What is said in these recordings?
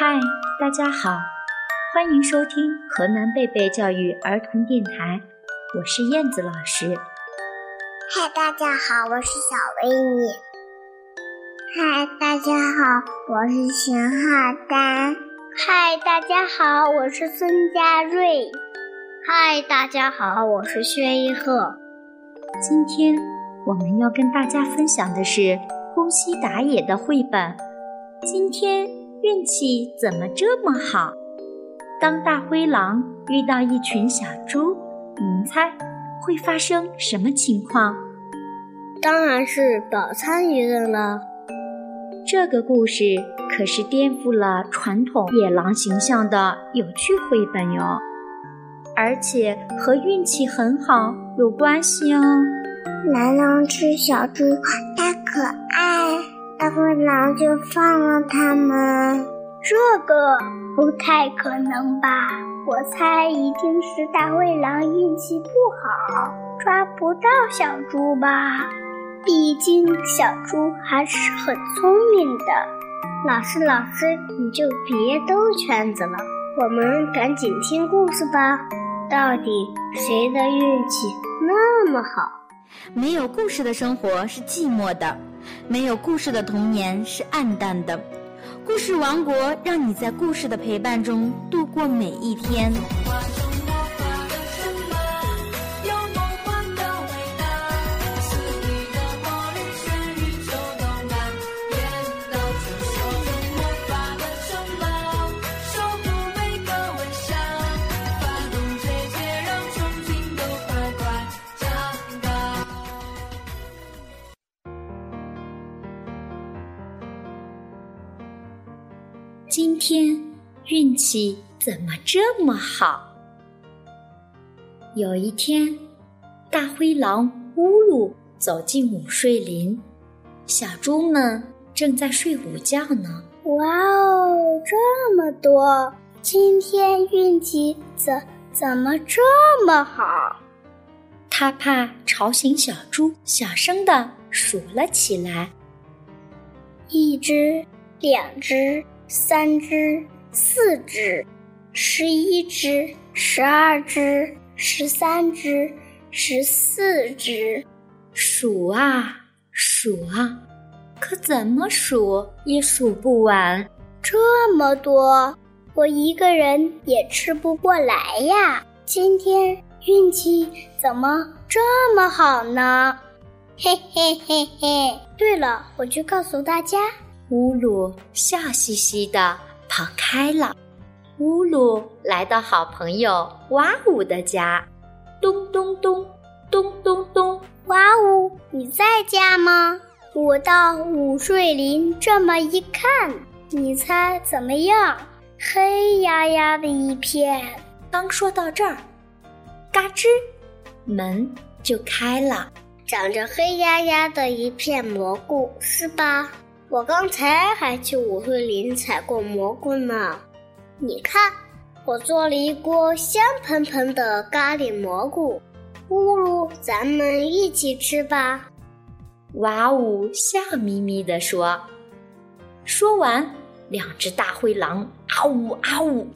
嗨，大家好，欢迎收听河南贝贝教育儿童电台，我是燕子老师。嗨，大家好，我是小维尼。嗨，大家好，我是邢浩丹。嗨，大家好，我是孙佳瑞。嗨，大家好，我是薛一鹤。今天我们要跟大家分享的是宫西达也的绘本。今天运气怎么这么好？当大灰狼遇到一群小猪，您猜会发生什么情况？当然是饱餐一顿了。这个故事可是颠覆了传统野狼形象的有趣绘本哟，而且和运气很好有关系哦。蓝狼吃小猪太可爱，大灰狼就放了它们。这个不太可能吧？我猜一定是大灰狼运气不好，抓不到小猪吧。毕竟小猪还是很聪明的。老师，老师，你就别兜圈子了，我们赶紧听故事吧。到底谁的运气那么好？没有故事的生活是寂寞的，没有故事的童年是暗淡的。故事王国让你在故事的陪伴中度过每一天。今天运气怎么这么好？有一天，大灰狼乌鲁走进午睡林，小猪们正在睡午觉呢。哇哦，这么多！今天运气怎怎么这么好？他怕吵醒小猪，小声的数了起来：一只，两只。三只，四只，十一只，十二只，十三只，十四只，数啊数啊，可怎么数也数不完，这么多，我一个人也吃不过来呀！今天运气怎么这么好呢？嘿嘿嘿嘿！对了，我去告诉大家。乌鲁笑嘻嘻地跑开了。乌鲁来到好朋友哇呜的家，咚咚咚，咚咚咚。哇呜，你在家吗？我到午睡林这么一看，你猜怎么样？黑压压的一片。刚说到这儿，嘎吱，门就开了。长着黑压压的一片蘑菇，是吧？我刚才还去舞会林采过蘑菇呢，你看，我做了一锅香喷喷的咖喱蘑菇，咕噜，咱们一起吃吧。哇呜，笑眯眯地说。说完，两只大灰狼啊呜啊呜，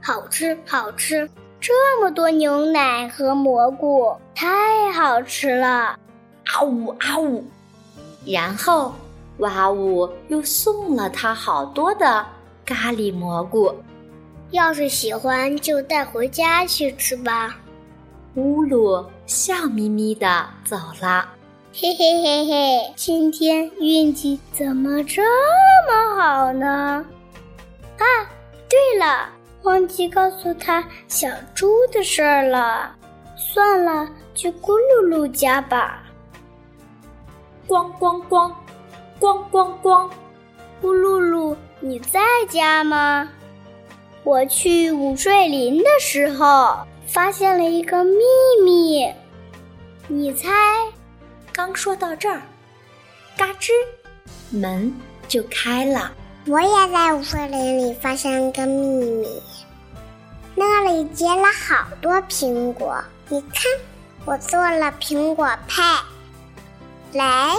好吃好吃，这么多牛奶和蘑菇，太好吃了，啊呜啊呜，然后。哇呜！又送了他好多的咖喱蘑菇，要是喜欢就带回家去吃吧。乌鲁笑眯眯的走了。嘿嘿嘿嘿，今天运气怎么这么好呢？啊，对了，忘记告诉他小猪的事儿了。算了，去咕噜噜家吧。咣咣咣。咣咣咣！呼噜噜，你在家吗？我去午睡林的时候，发现了一个秘密。你猜？刚说到这儿，嘎吱，门就开了。我也在午睡林里发现了个秘密，那里结了好多苹果。你看，我做了苹果派，来。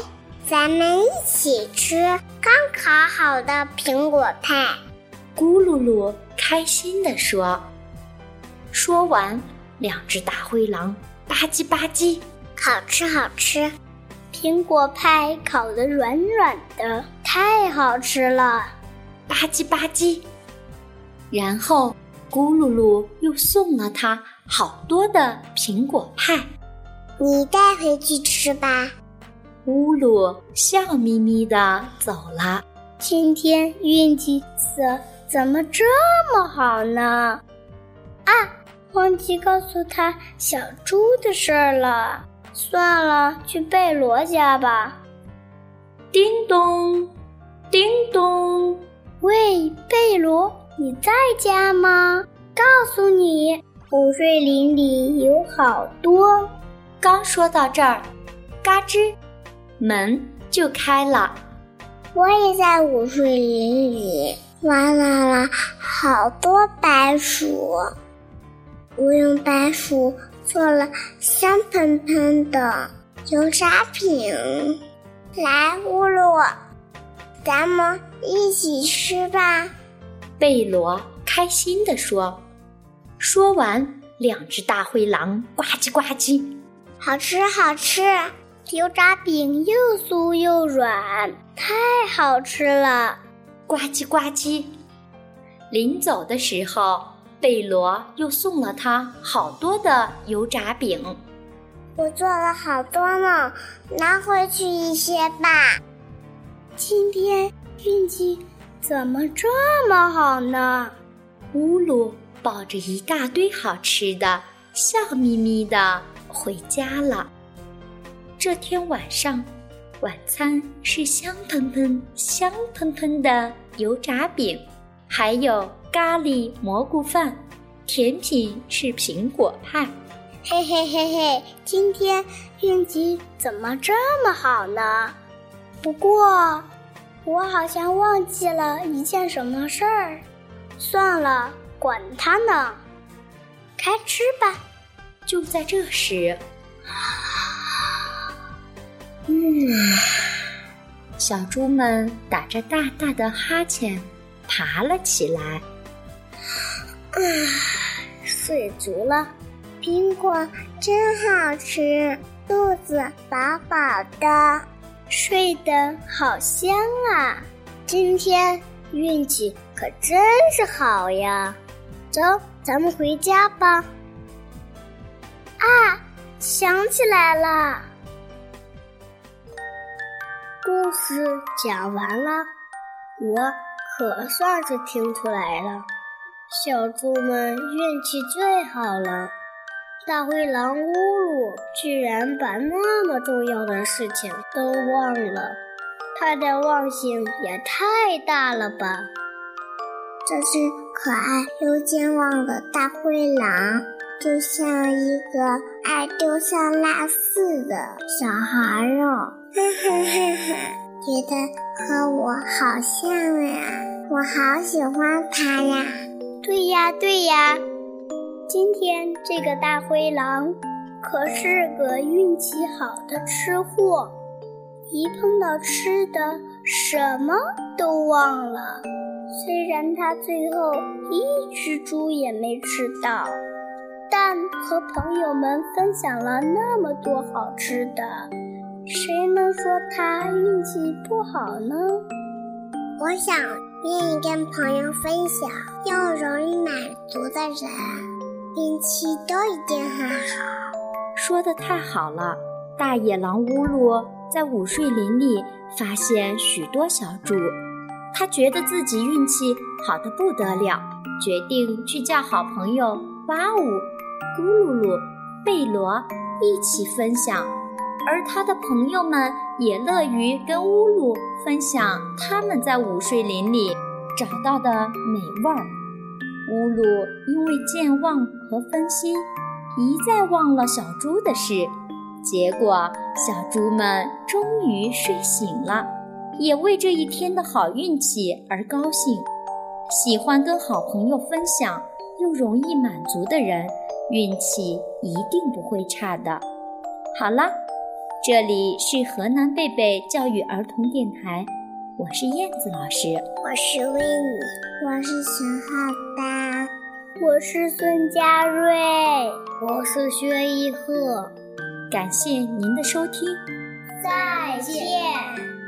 咱们一起吃刚烤好的苹果派。咕噜噜开心地说。说完，两只大灰狼吧唧吧唧，好吃好吃。苹果派烤得软软的，太好吃了，吧唧吧唧。然后咕噜噜又送了他好多的苹果派，你带回去吃吧。乌鲁笑眯眯的走了。今天运气怎怎么这么好呢？啊，忘记告诉他小猪的事儿了。算了，去贝罗家吧。叮咚，叮咚，喂，贝罗，你在家吗？告诉你，午睡林里有好多。刚说到这儿，嘎吱，门就开了。我也在午睡林里挖到了好多白薯，我用白薯。做了香喷喷的油炸饼，来，乌鲁，咱们一起吃吧。贝罗开心地说。说完，两只大灰狼呱唧呱唧，好吃好吃，油炸饼又酥又软，太好吃了，呱唧呱唧。临走的时候。贝罗又送了他好多的油炸饼，我做了好多呢，拿回去一些吧。今天运气怎么这么好呢？乌鲁抱着一大堆好吃的，笑眯眯的回家了。这天晚上，晚餐是香喷喷、香喷喷的油炸饼，还有。咖喱蘑菇饭，甜品是苹果派。嘿嘿嘿嘿，今天运气怎么这么好呢？不过，我好像忘记了一件什么事儿。算了，管他呢，开吃吧。就在这时，嗯，小猪们打着大大的哈欠，爬了起来。啊，睡足了，苹果真好吃，肚子饱饱的，睡得好香啊！今天运气可真是好呀！走，咱们回家吧。啊，想起来了，故事讲完了，我可算是听出来了。小猪们运气最好了，大灰狼乌鲁居然把那么重要的事情都忘了，他的忘性也太大了吧！这只可爱又健忘的大灰狼，就像一个爱丢三落四的小孩儿哦，哈哈哈哈，觉得和我好像呀，我好喜欢他呀。对呀，对呀，今天这个大灰狼可是个运气好的吃货，一碰到吃的什么都忘了。虽然他最后一只猪也没吃到，但和朋友们分享了那么多好吃的，谁能说他运气不好呢？我想。愿意跟朋友分享又容易满足的人，运气都一定很好。说的太好了！大野狼乌鲁在午睡林里发现许多小猪，他觉得自己运气好的不得了，决定去叫好朋友哇呜、咕噜噜、贝罗一起分享，而他的朋友们也乐于跟乌鲁。分享他们在午睡林里找到的美味儿。乌鲁因为健忘和分心，一再忘了小猪的事，结果小猪们终于睡醒了，也为这一天的好运气而高兴。喜欢跟好朋友分享又容易满足的人，运气一定不会差的。好了。这里是河南贝贝教育儿童电台，我是燕子老师，我是维尼，我是陈浩达，我是孙佳瑞，我是薛一鹤。感谢您的收听，再见。